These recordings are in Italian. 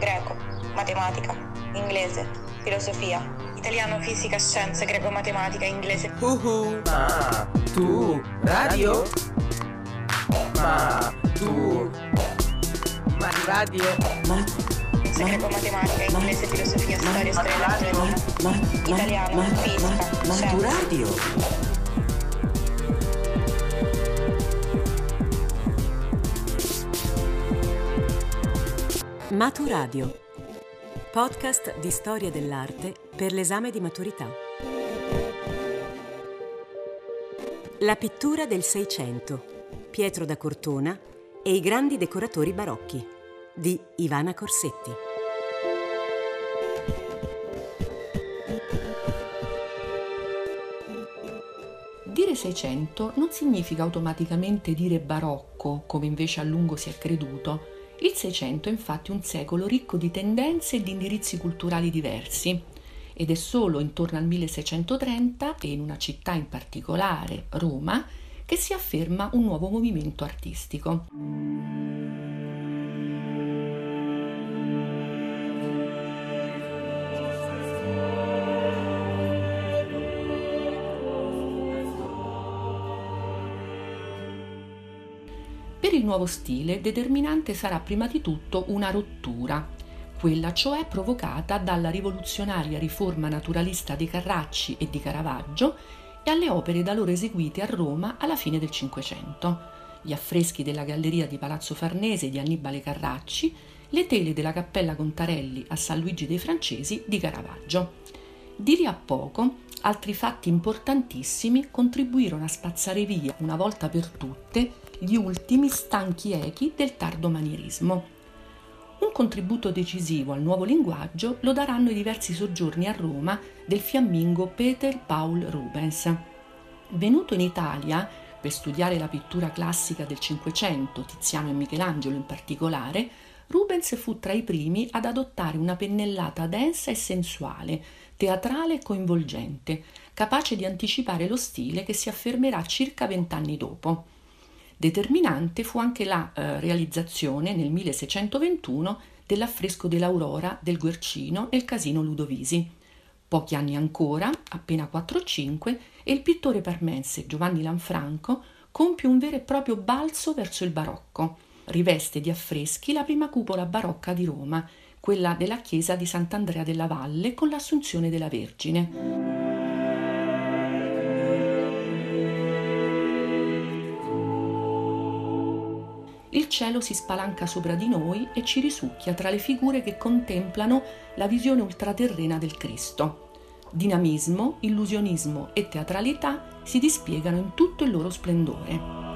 greco, matematica, inglese, filosofia, italiano, fisica, scienze, greco, matematica, inglese. Uhu. Ma tu radio? Ma tu ma radio? Ma Scienze, greco, matematica, inglese, filosofia, storia, storia, letteratura, italiano, fisica, Ma tu scienze. radio? Maturadio, podcast di storia dell'arte per l'esame di maturità. La pittura del Seicento, Pietro da Cortona e i grandi decoratori barocchi di Ivana Corsetti. Dire Seicento non significa automaticamente dire barocco, come invece a lungo si è creduto. Il Seicento è infatti un secolo ricco di tendenze e di indirizzi culturali diversi ed è solo intorno al 1630 e in una città in particolare, Roma, che si afferma un nuovo movimento artistico. Nuovo stile determinante sarà prima di tutto una rottura, quella cioè provocata dalla rivoluzionaria riforma naturalista di Carracci e di Caravaggio e alle opere da loro eseguite a Roma alla fine del Cinquecento, gli affreschi della galleria di Palazzo Farnese di Annibale Carracci, le tele della Cappella Contarelli a San Luigi dei Francesi di Caravaggio. Di lì a poco altri fatti importantissimi contribuirono a spazzare via una volta per tutte gli ultimi stanchi echi del tardo manierismo. Un contributo decisivo al nuovo linguaggio lo daranno i diversi soggiorni a Roma del fiammingo Peter Paul Rubens. Venuto in Italia per studiare la pittura classica del Cinquecento, Tiziano e Michelangelo in particolare, Rubens fu tra i primi ad adottare una pennellata densa e sensuale, teatrale e coinvolgente, capace di anticipare lo stile che si affermerà circa vent'anni dopo. Determinante fu anche la eh, realizzazione nel 1621 dell'affresco dell'Aurora del Guercino nel casino Ludovisi. Pochi anni ancora, appena 4-5, e il pittore parmense Giovanni Lanfranco compie un vero e proprio balzo verso il barocco. Riveste di affreschi la prima cupola barocca di Roma, quella della chiesa di Sant'Andrea della Valle con l'Assunzione della Vergine. Il cielo si spalanca sopra di noi e ci risucchia tra le figure che contemplano la visione ultraterrena del Cristo. Dinamismo, illusionismo e teatralità si dispiegano in tutto il loro splendore.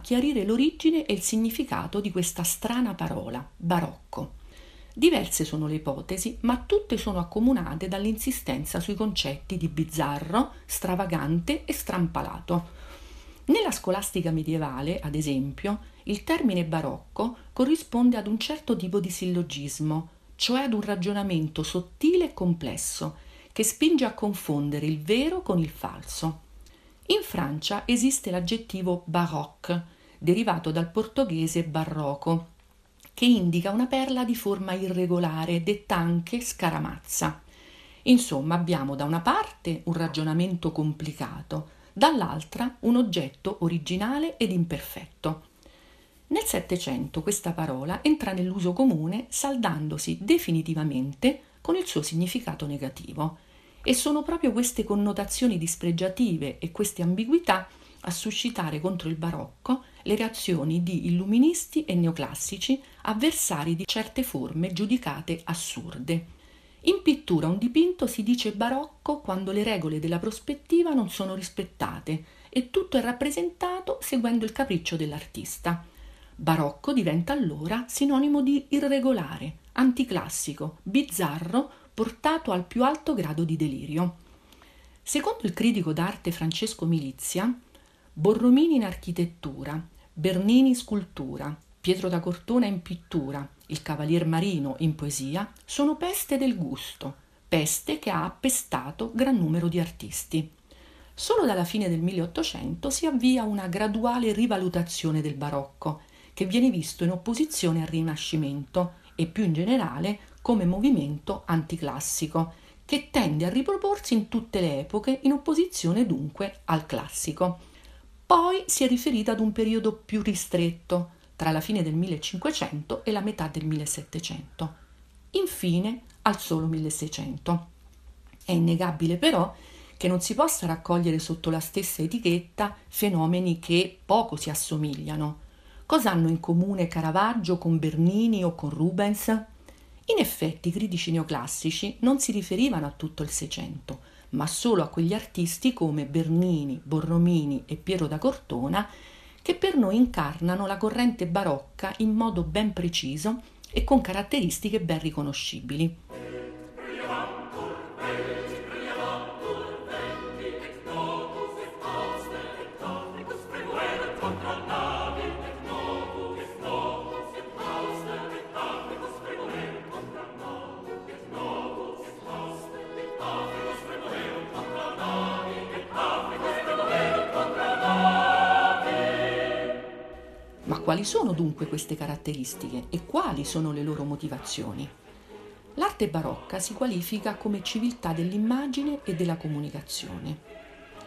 Chiarire l'origine e il significato di questa strana parola, barocco. Diverse sono le ipotesi, ma tutte sono accomunate dall'insistenza sui concetti di bizzarro, stravagante e strampalato. Nella scolastica medievale, ad esempio, il termine barocco corrisponde ad un certo tipo di sillogismo, cioè ad un ragionamento sottile e complesso, che spinge a confondere il vero con il falso. In Francia esiste l'aggettivo baroque, derivato dal portoghese barroco, che indica una perla di forma irregolare, detta anche scaramazza. Insomma, abbiamo da una parte un ragionamento complicato, dall'altra un oggetto originale ed imperfetto. Nel Settecento questa parola entra nell'uso comune saldandosi definitivamente con il suo significato negativo. E sono proprio queste connotazioni dispregiative e queste ambiguità a suscitare contro il barocco le reazioni di illuministi e neoclassici avversari di certe forme giudicate assurde. In pittura un dipinto si dice barocco quando le regole della prospettiva non sono rispettate e tutto è rappresentato seguendo il capriccio dell'artista. Barocco diventa allora sinonimo di irregolare, anticlassico, bizzarro, portato al più alto grado di delirio. Secondo il critico d'arte Francesco Milizia, Borromini in architettura, Bernini in scultura, Pietro da Cortona in pittura, il Cavalier Marino in poesia, sono peste del gusto, peste che ha appestato gran numero di artisti. Solo dalla fine del 1800 si avvia una graduale rivalutazione del barocco, che viene visto in opposizione al Rinascimento e più in generale come movimento anticlassico, che tende a riproporsi in tutte le epoche in opposizione dunque al classico. Poi si è riferita ad un periodo più ristretto, tra la fine del 1500 e la metà del 1700. Infine al solo 1600. È innegabile però che non si possa raccogliere sotto la stessa etichetta fenomeni che poco si assomigliano. Cosa hanno in comune Caravaggio con Bernini o con Rubens? In effetti i critici neoclassici non si riferivano a tutto il Seicento, ma solo a quegli artisti come Bernini, Borromini e Piero da Cortona che per noi incarnano la corrente barocca in modo ben preciso e con caratteristiche ben riconoscibili. Quali sono dunque queste caratteristiche e quali sono le loro motivazioni? L'arte barocca si qualifica come civiltà dell'immagine e della comunicazione.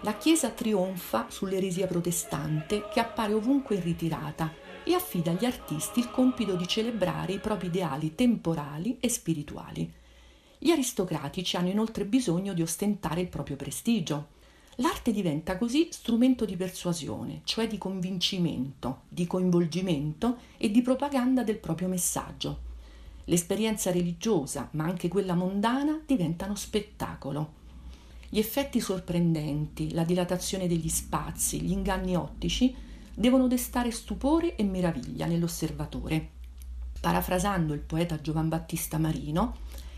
La Chiesa trionfa sull'eresia protestante che appare ovunque in ritirata e affida agli artisti il compito di celebrare i propri ideali temporali e spirituali. Gli aristocratici hanno inoltre bisogno di ostentare il proprio prestigio L'arte diventa così strumento di persuasione, cioè di convincimento, di coinvolgimento e di propaganda del proprio messaggio. L'esperienza religiosa, ma anche quella mondana, diventano spettacolo. Gli effetti sorprendenti, la dilatazione degli spazi, gli inganni ottici devono destare stupore e meraviglia nell'osservatore. Parafrasando il poeta Giovan Battista Marino,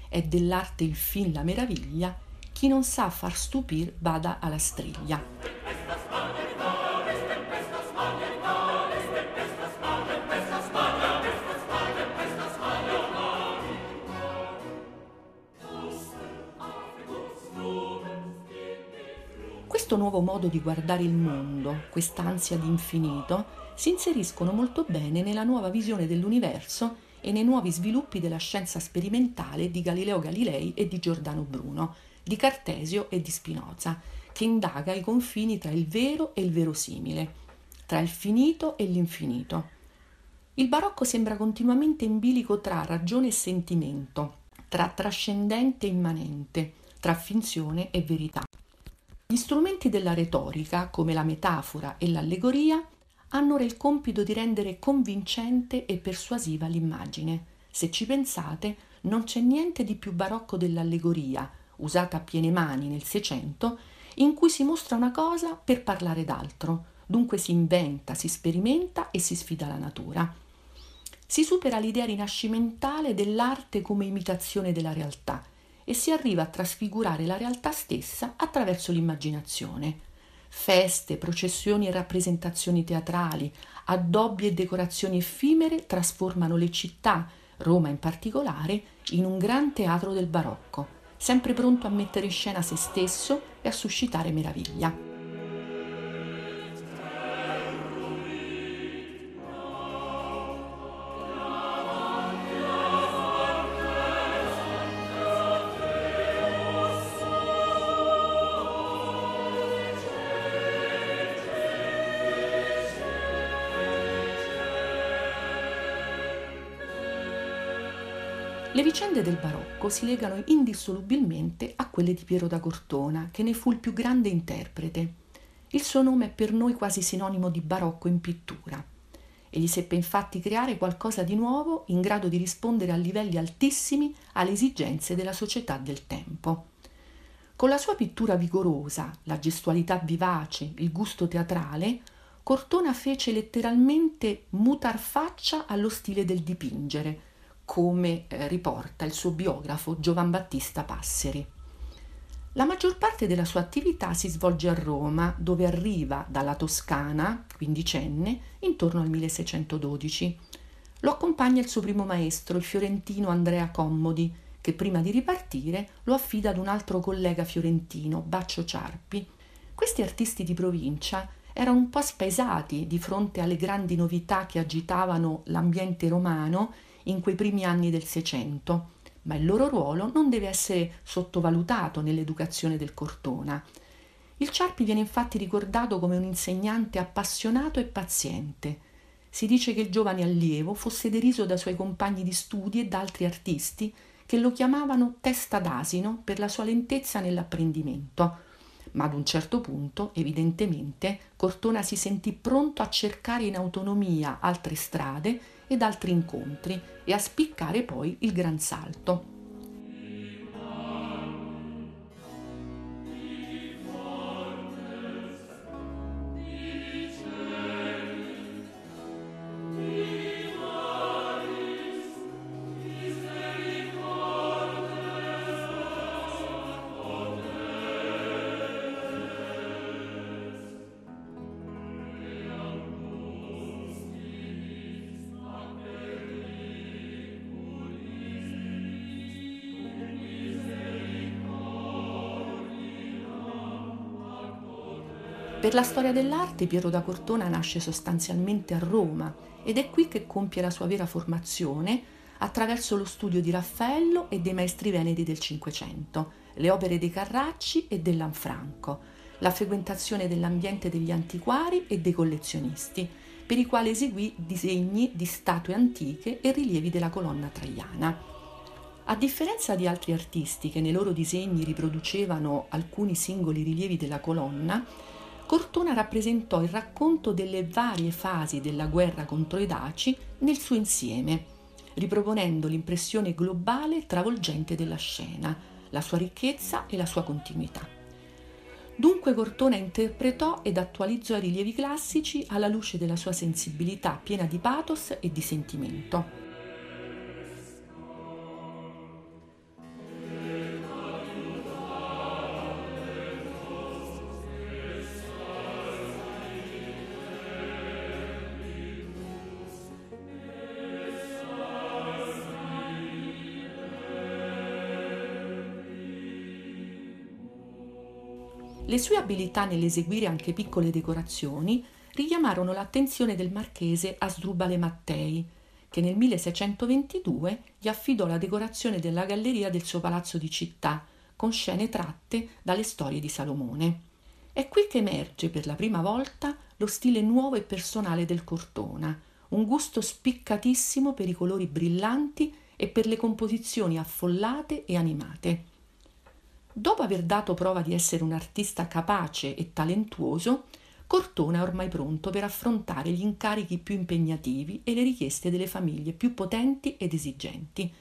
è dell'arte il fin la meraviglia chi non sa far stupir vada alla striglia. Questo nuovo modo di guardare il mondo, quest'ansia di infinito, si inseriscono molto bene nella nuova visione dell'universo e nei nuovi sviluppi della scienza sperimentale di Galileo Galilei e di Giordano Bruno, di Cartesio e di Spinoza, che indaga i confini tra il vero e il verosimile, tra il finito e l'infinito. Il barocco sembra continuamente in bilico tra ragione e sentimento, tra trascendente e immanente, tra finzione e verità. Gli strumenti della retorica, come la metafora e l'allegoria, hanno ora il compito di rendere convincente e persuasiva l'immagine. Se ci pensate, non c'è niente di più barocco dell'allegoria, usata a piene mani nel Seicento, in cui si mostra una cosa per parlare d'altro, dunque si inventa, si sperimenta e si sfida la natura. Si supera l'idea rinascimentale dell'arte come imitazione della realtà e si arriva a trasfigurare la realtà stessa attraverso l'immaginazione. Feste, processioni e rappresentazioni teatrali, addobbi e decorazioni effimere trasformano le città, Roma in particolare, in un gran teatro del barocco sempre pronto a mettere in scena se stesso e a suscitare meraviglia. Le vicende del barocco si legano indissolubilmente a quelle di Piero da Cortona, che ne fu il più grande interprete. Il suo nome è per noi quasi sinonimo di barocco in pittura. Egli seppe infatti creare qualcosa di nuovo in grado di rispondere a livelli altissimi alle esigenze della società del tempo. Con la sua pittura vigorosa, la gestualità vivace, il gusto teatrale, Cortona fece letteralmente mutar faccia allo stile del dipingere, come eh, riporta il suo biografo Giovan Battista Passeri. La maggior parte della sua attività si svolge a Roma, dove arriva dalla Toscana, quindicenne, intorno al 1612. Lo accompagna il suo primo maestro, il fiorentino Andrea Commodi, che prima di ripartire lo affida ad un altro collega fiorentino, Baccio Ciarpi. Questi artisti di provincia erano un po' spaesati di fronte alle grandi novità che agitavano l'ambiente romano in quei primi anni del Seicento, ma il loro ruolo non deve essere sottovalutato nell'educazione del Cortona. Il Ciarpi viene infatti ricordato come un insegnante appassionato e paziente. Si dice che il giovane allievo fosse deriso dai suoi compagni di studi e da altri artisti che lo chiamavano testa d'asino per la sua lentezza nell'apprendimento. Ma ad un certo punto, evidentemente, Cortona si sentì pronto a cercare in autonomia altre strade ed altri incontri e a spiccare poi il gran salto. Per la storia dell'arte Piero da Cortona nasce sostanzialmente a Roma ed è qui che compie la sua vera formazione attraverso lo studio di Raffaello e dei maestri veneti del Cinquecento, le opere dei Carracci e dell'Anfranco, la frequentazione dell'ambiente degli antiquari e dei collezionisti, per i quali eseguì disegni di statue antiche e rilievi della colonna traiana. A differenza di altri artisti che nei loro disegni riproducevano alcuni singoli rilievi della colonna, Cortona rappresentò il racconto delle varie fasi della guerra contro i Daci nel suo insieme, riproponendo l'impressione globale e travolgente della scena, la sua ricchezza e la sua continuità. Dunque Cortona interpretò ed attualizzò i rilievi classici alla luce della sua sensibilità piena di pathos e di sentimento. Le sue abilità nell'eseguire anche piccole decorazioni richiamarono l'attenzione del marchese Asdrubale Mattei, che nel 1622 gli affidò la decorazione della galleria del suo palazzo di città, con scene tratte dalle storie di Salomone. È qui che emerge per la prima volta lo stile nuovo e personale del Cortona, un gusto spiccatissimo per i colori brillanti e per le composizioni affollate e animate. Dopo aver dato prova di essere un artista capace e talentuoso, Cortona è ormai pronto per affrontare gli incarichi più impegnativi e le richieste delle famiglie più potenti ed esigenti.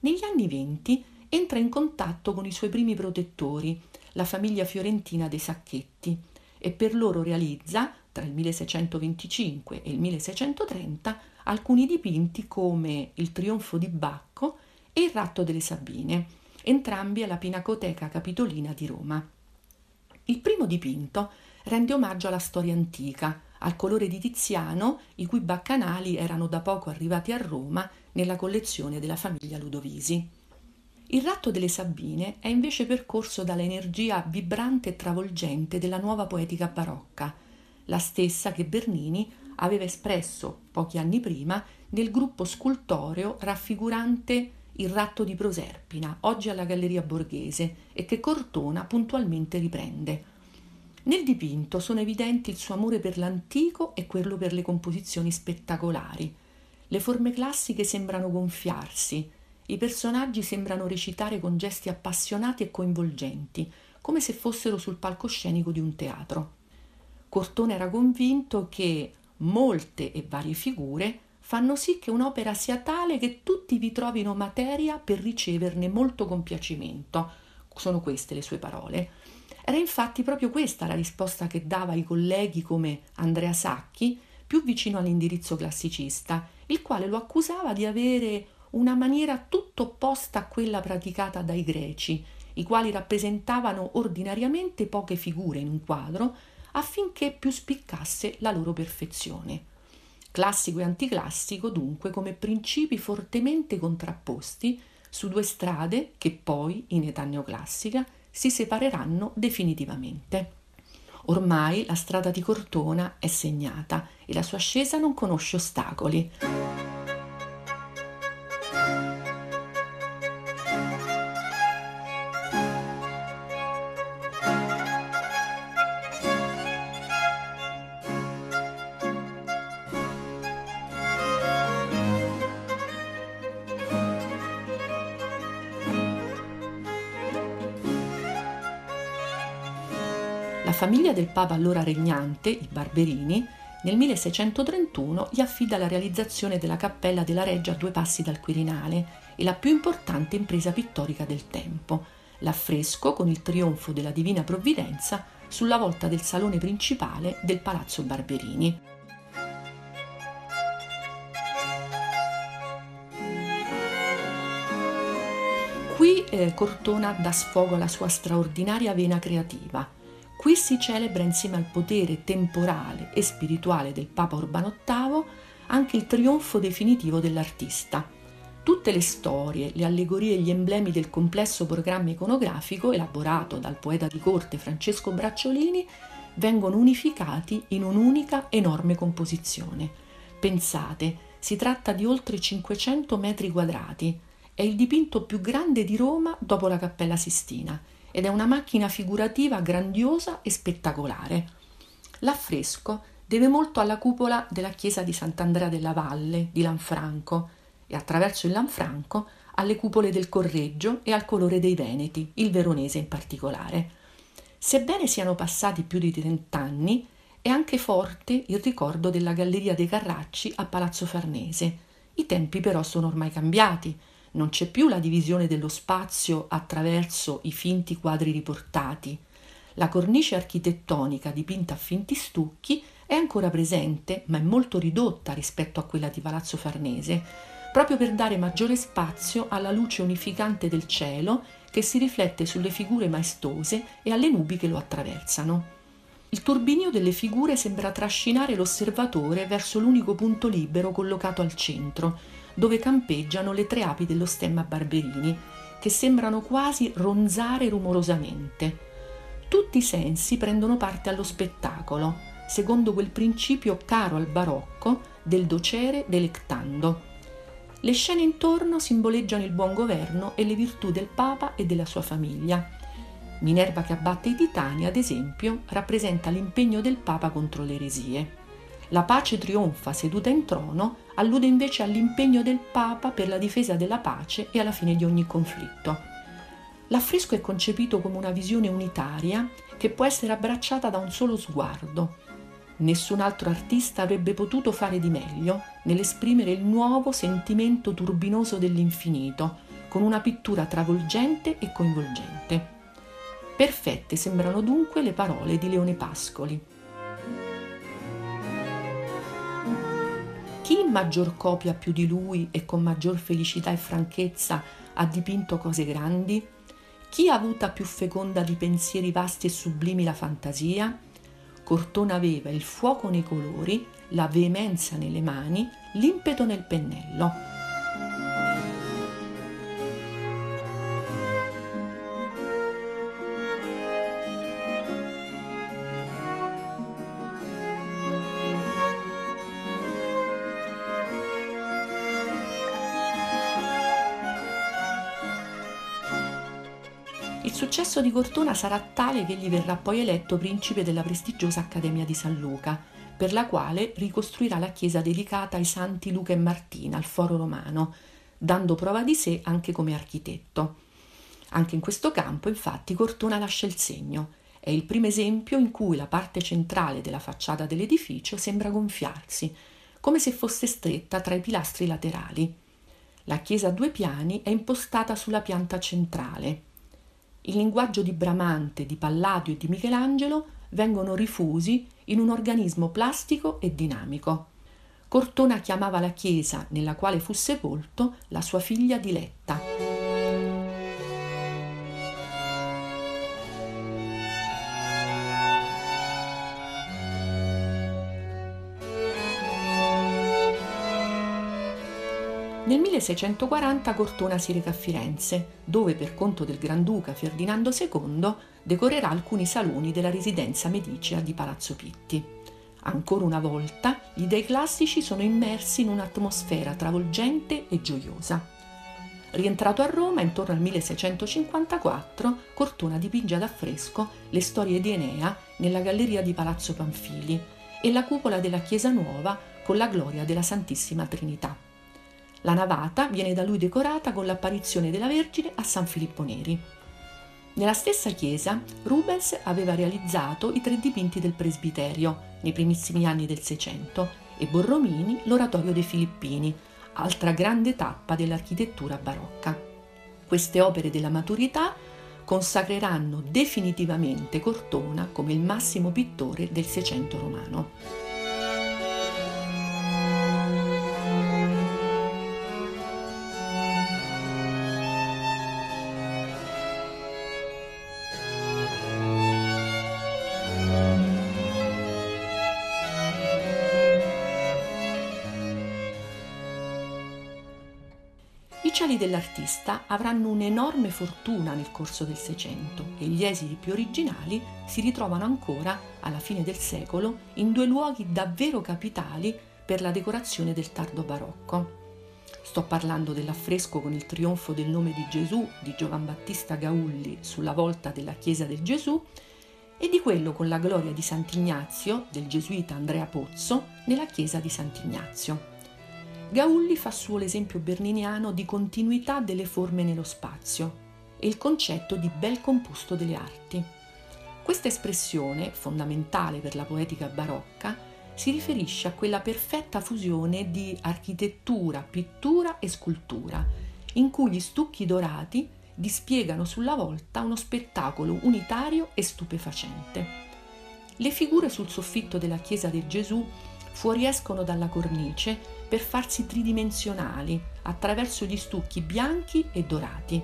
Negli anni venti entra in contatto con i suoi primi protettori, la famiglia fiorentina dei Sacchetti, e per loro realizza, tra il 1625 e il 1630, alcuni dipinti come Il trionfo di Bacco e Il ratto delle Sabine, entrambi alla Pinacoteca Capitolina di Roma. Il primo dipinto rende omaggio alla storia antica, al colore di Tiziano, i cui baccanali erano da poco arrivati a Roma nella collezione della famiglia Ludovisi. Il ratto delle Sabine è invece percorso dall'energia vibrante e travolgente della nuova poetica barocca, la stessa che Bernini aveva espresso pochi anni prima nel gruppo scultoreo raffigurante il ratto di Proserpina, oggi alla Galleria Borghese, e che Cortona puntualmente riprende. Nel dipinto sono evidenti il suo amore per l'antico e quello per le composizioni spettacolari. Le forme classiche sembrano gonfiarsi, i personaggi sembrano recitare con gesti appassionati e coinvolgenti, come se fossero sul palcoscenico di un teatro. Cortona era convinto che molte e varie figure fanno sì che un'opera sia tale che tutti vi trovino materia per riceverne molto compiacimento. Sono queste le sue parole. Era infatti proprio questa la risposta che dava ai colleghi come Andrea Sacchi, più vicino all'indirizzo classicista, il quale lo accusava di avere una maniera tutto opposta a quella praticata dai greci, i quali rappresentavano ordinariamente poche figure in un quadro affinché più spiccasse la loro perfezione. Classico e anticlassico dunque come principi fortemente contrapposti su due strade che poi, in età neoclassica, si separeranno definitivamente. Ormai la strada di Cortona è segnata e la sua ascesa non conosce ostacoli. Del papa allora regnante, i Barberini, nel 1631 gli affida la realizzazione della cappella della Reggia a due passi dal Quirinale e la più importante impresa pittorica del tempo, l'affresco con il trionfo della Divina Provvidenza sulla volta del salone principale del Palazzo Barberini. Qui eh, Cortona dà sfogo alla sua straordinaria vena creativa Qui si celebra insieme al potere temporale e spirituale del Papa Urbano VIII anche il trionfo definitivo dell'artista. Tutte le storie, le allegorie e gli emblemi del complesso programma iconografico elaborato dal poeta di corte Francesco Bracciolini vengono unificati in un'unica enorme composizione. Pensate, si tratta di oltre 500 metri quadrati. È il dipinto più grande di Roma dopo la Cappella Sistina ed è una macchina figurativa grandiosa e spettacolare. L'affresco deve molto alla cupola della chiesa di Sant'Andrea della Valle di Lanfranco e attraverso il Lanfranco alle cupole del Correggio e al colore dei Veneti, il veronese in particolare. Sebbene siano passati più di trent'anni, è anche forte il ricordo della Galleria dei Carracci a Palazzo Farnese. I tempi però sono ormai cambiati non c'è più la divisione dello spazio attraverso i finti quadri riportati. La cornice architettonica dipinta a finti stucchi è ancora presente, ma è molto ridotta rispetto a quella di Palazzo Farnese, proprio per dare maggiore spazio alla luce unificante del cielo che si riflette sulle figure maestose e alle nubi che lo attraversano. Il turbinio delle figure sembra trascinare l'osservatore verso l'unico punto libero collocato al centro, dove campeggiano le tre api dello stemma Barberini, che sembrano quasi ronzare rumorosamente. Tutti i sensi prendono parte allo spettacolo, secondo quel principio caro al barocco del docere delectando. Le scene intorno simboleggiano il buon governo e le virtù del Papa e della sua famiglia. Minerva che abbatte i titani, ad esempio, rappresenta l'impegno del Papa contro le eresie. La pace trionfa seduta in trono allude invece all'impegno del Papa per la difesa della pace e alla fine di ogni conflitto. L'affresco è concepito come una visione unitaria che può essere abbracciata da un solo sguardo. Nessun altro artista avrebbe potuto fare di meglio nell'esprimere il nuovo sentimento turbinoso dell'infinito, con una pittura travolgente e coinvolgente. Perfette sembrano dunque le parole di Leone Pascoli. Chi in maggior copia più di lui e con maggior felicità e franchezza ha dipinto cose grandi? Chi ha avuta più feconda di pensieri vasti e sublimi la fantasia? Cortona aveva il fuoco nei colori, la veemenza nelle mani, l'impeto nel pennello. Successo di Cortona sarà tale che egli verrà poi eletto principe della prestigiosa Accademia di San Luca, per la quale ricostruirà la chiesa dedicata ai santi Luca e Martina al Foro Romano, dando prova di sé anche come architetto. Anche in questo campo, infatti, Cortona lascia il segno. È il primo esempio in cui la parte centrale della facciata dell'edificio sembra gonfiarsi, come se fosse stretta tra i pilastri laterali. La chiesa a due piani è impostata sulla pianta centrale, il linguaggio di Bramante, di Palladio e di Michelangelo vengono rifusi in un organismo plastico e dinamico. Cortona chiamava la chiesa nella quale fu sepolto la sua figlia diletta. Nel 1640 Cortona si reca a Firenze, dove per conto del Granduca Ferdinando II decorerà alcuni saloni della residenza medicea di Palazzo Pitti. Ancora una volta gli dei classici sono immersi in un'atmosfera travolgente e gioiosa. Rientrato a Roma intorno al 1654, Cortona dipinge ad affresco le storie di Enea nella galleria di Palazzo Panfili e la cupola della Chiesa Nuova con la gloria della Santissima Trinità. La navata viene da lui decorata con l'apparizione della Vergine a San Filippo Neri. Nella stessa chiesa Rubens aveva realizzato i tre dipinti del presbiterio nei primissimi anni del Seicento e Borromini l'oratorio dei Filippini, altra grande tappa dell'architettura barocca. Queste opere della maturità consacreranno definitivamente Cortona come il massimo pittore del Seicento romano. Dell'artista avranno un'enorme fortuna nel corso del Seicento e gli esiti più originali si ritrovano ancora, alla fine del secolo, in due luoghi davvero capitali per la decorazione del tardo barocco. Sto parlando dell'affresco con il trionfo del nome di Gesù di Giovan Battista Gaulli sulla volta della chiesa del Gesù e di quello con la gloria di Sant'Ignazio del gesuita Andrea Pozzo nella chiesa di Sant'Ignazio. Gaulli fa suo l'esempio berniniano di continuità delle forme nello spazio e il concetto di bel composto delle arti. Questa espressione, fondamentale per la poetica barocca, si riferisce a quella perfetta fusione di architettura, pittura e scultura, in cui gli stucchi dorati dispiegano sulla volta uno spettacolo unitario e stupefacente. Le figure sul soffitto della chiesa del Gesù fuoriescono dalla cornice per farsi tridimensionali attraverso gli stucchi bianchi e dorati.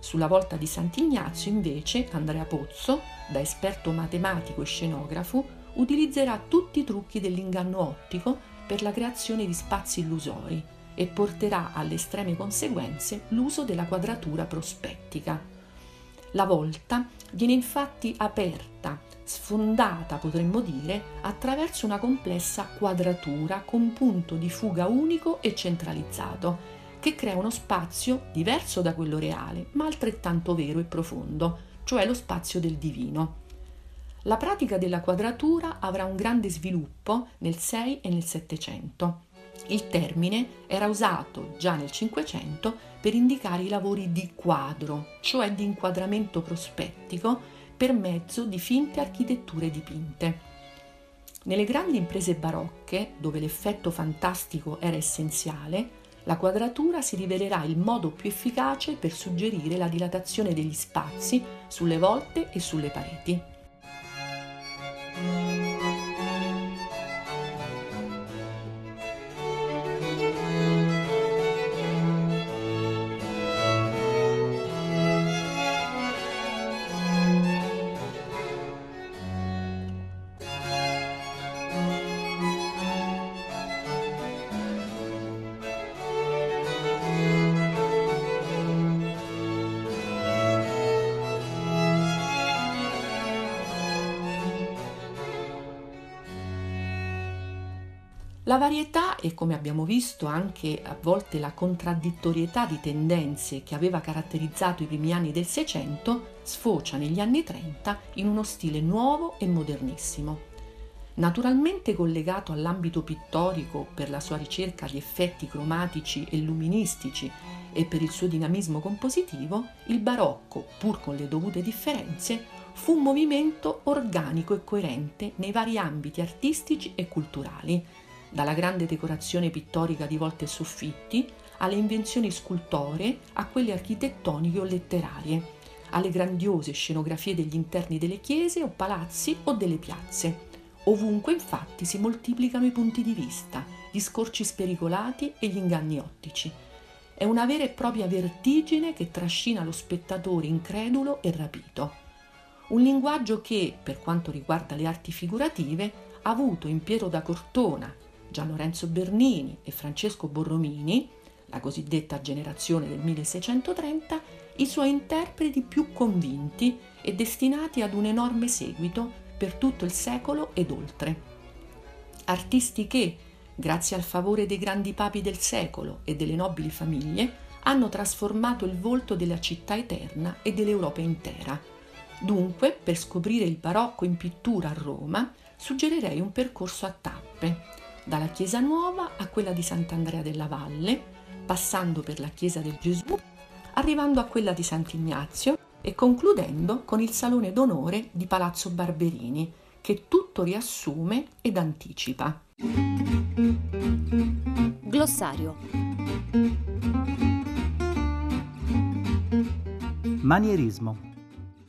Sulla volta di Sant'Ignazio, invece, Andrea Pozzo, da esperto matematico e scenografo, utilizzerà tutti i trucchi dell'inganno ottico per la creazione di spazi illusori e porterà alle estreme conseguenze l'uso della quadratura prospettica. La volta viene infatti aperta sfondata potremmo dire, attraverso una complessa quadratura con punto di fuga unico e centralizzato, che crea uno spazio diverso da quello reale, ma altrettanto vero e profondo, cioè lo spazio del divino. La pratica della quadratura avrà un grande sviluppo nel 6 e nel 700. Il termine era usato già nel 500 per indicare i lavori di quadro, cioè di inquadramento prospettico per mezzo di finte architetture dipinte. Nelle grandi imprese barocche, dove l'effetto fantastico era essenziale, la quadratura si rivelerà il modo più efficace per suggerire la dilatazione degli spazi sulle volte e sulle pareti. La varietà e come abbiamo visto anche a volte la contraddittorietà di tendenze che aveva caratterizzato i primi anni del Seicento sfocia negli anni 30 in uno stile nuovo e modernissimo. Naturalmente collegato all'ambito pittorico per la sua ricerca di effetti cromatici e luministici e per il suo dinamismo compositivo, il barocco, pur con le dovute differenze, fu un movimento organico e coerente nei vari ambiti artistici e culturali, dalla grande decorazione pittorica di volte e soffitti, alle invenzioni scultoree, a quelle architettoniche o letterarie, alle grandiose scenografie degli interni delle chiese o palazzi o delle piazze. Ovunque infatti si moltiplicano i punti di vista, gli scorci spericolati e gli inganni ottici. È una vera e propria vertigine che trascina lo spettatore incredulo e rapito. Un linguaggio che, per quanto riguarda le arti figurative, ha avuto in Piero da Cortona, Gian Lorenzo Bernini e Francesco Borromini, la cosiddetta generazione del 1630, i suoi interpreti più convinti e destinati ad un enorme seguito per tutto il secolo ed oltre. Artisti che, grazie al favore dei grandi papi del secolo e delle nobili famiglie, hanno trasformato il volto della città eterna e dell'Europa intera. Dunque, per scoprire il barocco in pittura a Roma, suggerirei un percorso a tappe, dalla Chiesa Nuova a quella di Sant'Andrea della Valle, passando per la Chiesa del Gesù, arrivando a quella di Sant'Ignazio e concludendo con il Salone d'Onore di Palazzo Barberini, che tutto riassume ed anticipa. Glossario Manierismo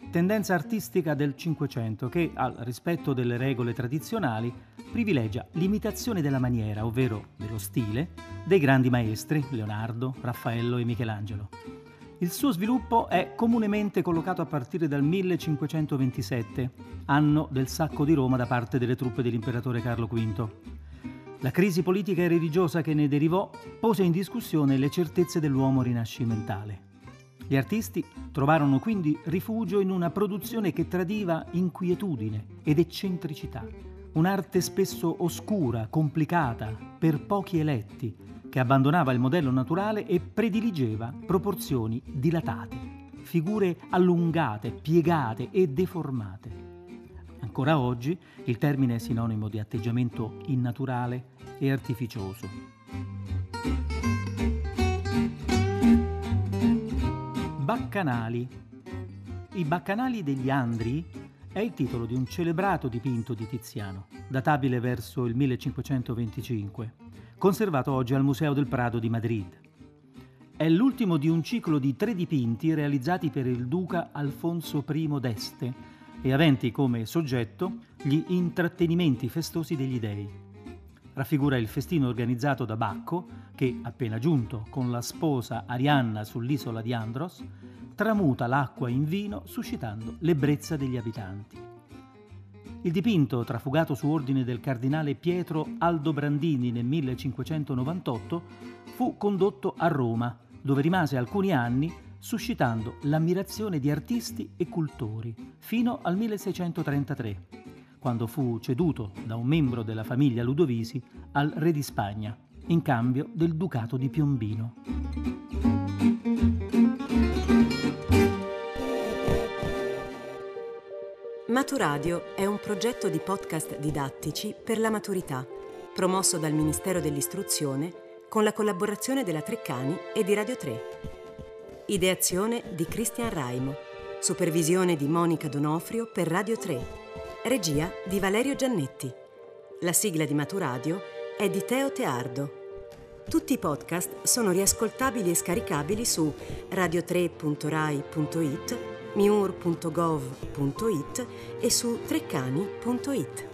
tendenza artistica del Cinquecento che, al rispetto delle regole tradizionali, privilegia l'imitazione della maniera, ovvero dello stile, dei grandi maestri Leonardo, Raffaello e Michelangelo. Il suo sviluppo è comunemente collocato a partire dal 1527, anno del sacco di Roma da parte delle truppe dell'imperatore Carlo V. La crisi politica e religiosa che ne derivò pose in discussione le certezze dell'uomo rinascimentale. Gli artisti trovarono quindi rifugio in una produzione che tradiva inquietudine ed eccentricità, un'arte spesso oscura, complicata, per pochi eletti, che abbandonava il modello naturale e prediligeva proporzioni dilatate, figure allungate, piegate e deformate. Ancora oggi il termine è sinonimo di atteggiamento innaturale e artificioso. Baccanali. I Baccanali degli Andrii è il titolo di un celebrato dipinto di Tiziano, databile verso il 1525, conservato oggi al Museo del Prado di Madrid. È l'ultimo di un ciclo di tre dipinti realizzati per il duca Alfonso I d'Este e aventi come soggetto gli intrattenimenti festosi degli dei raffigura il festino organizzato da Bacco che, appena giunto con la sposa Arianna sull'isola di Andros, tramuta l'acqua in vino suscitando l'ebbrezza degli abitanti. Il dipinto, trafugato su ordine del cardinale Pietro Aldobrandini nel 1598, fu condotto a Roma, dove rimase alcuni anni suscitando l'ammirazione di artisti e cultori, fino al 1633 quando fu ceduto da un membro della famiglia Ludovisi al re di Spagna, in cambio del ducato di Piombino. Maturadio è un progetto di podcast didattici per la maturità, promosso dal Ministero dell'Istruzione con la collaborazione della Treccani e di Radio 3. Ideazione di Cristian Raimo, supervisione di Monica Donofrio per Radio 3 Regia di Valerio Giannetti. La sigla di Maturadio è di Teo Teardo. Tutti i podcast sono riascoltabili e scaricabili su radio3.rai.it, miur.gov.it e su treccani.it.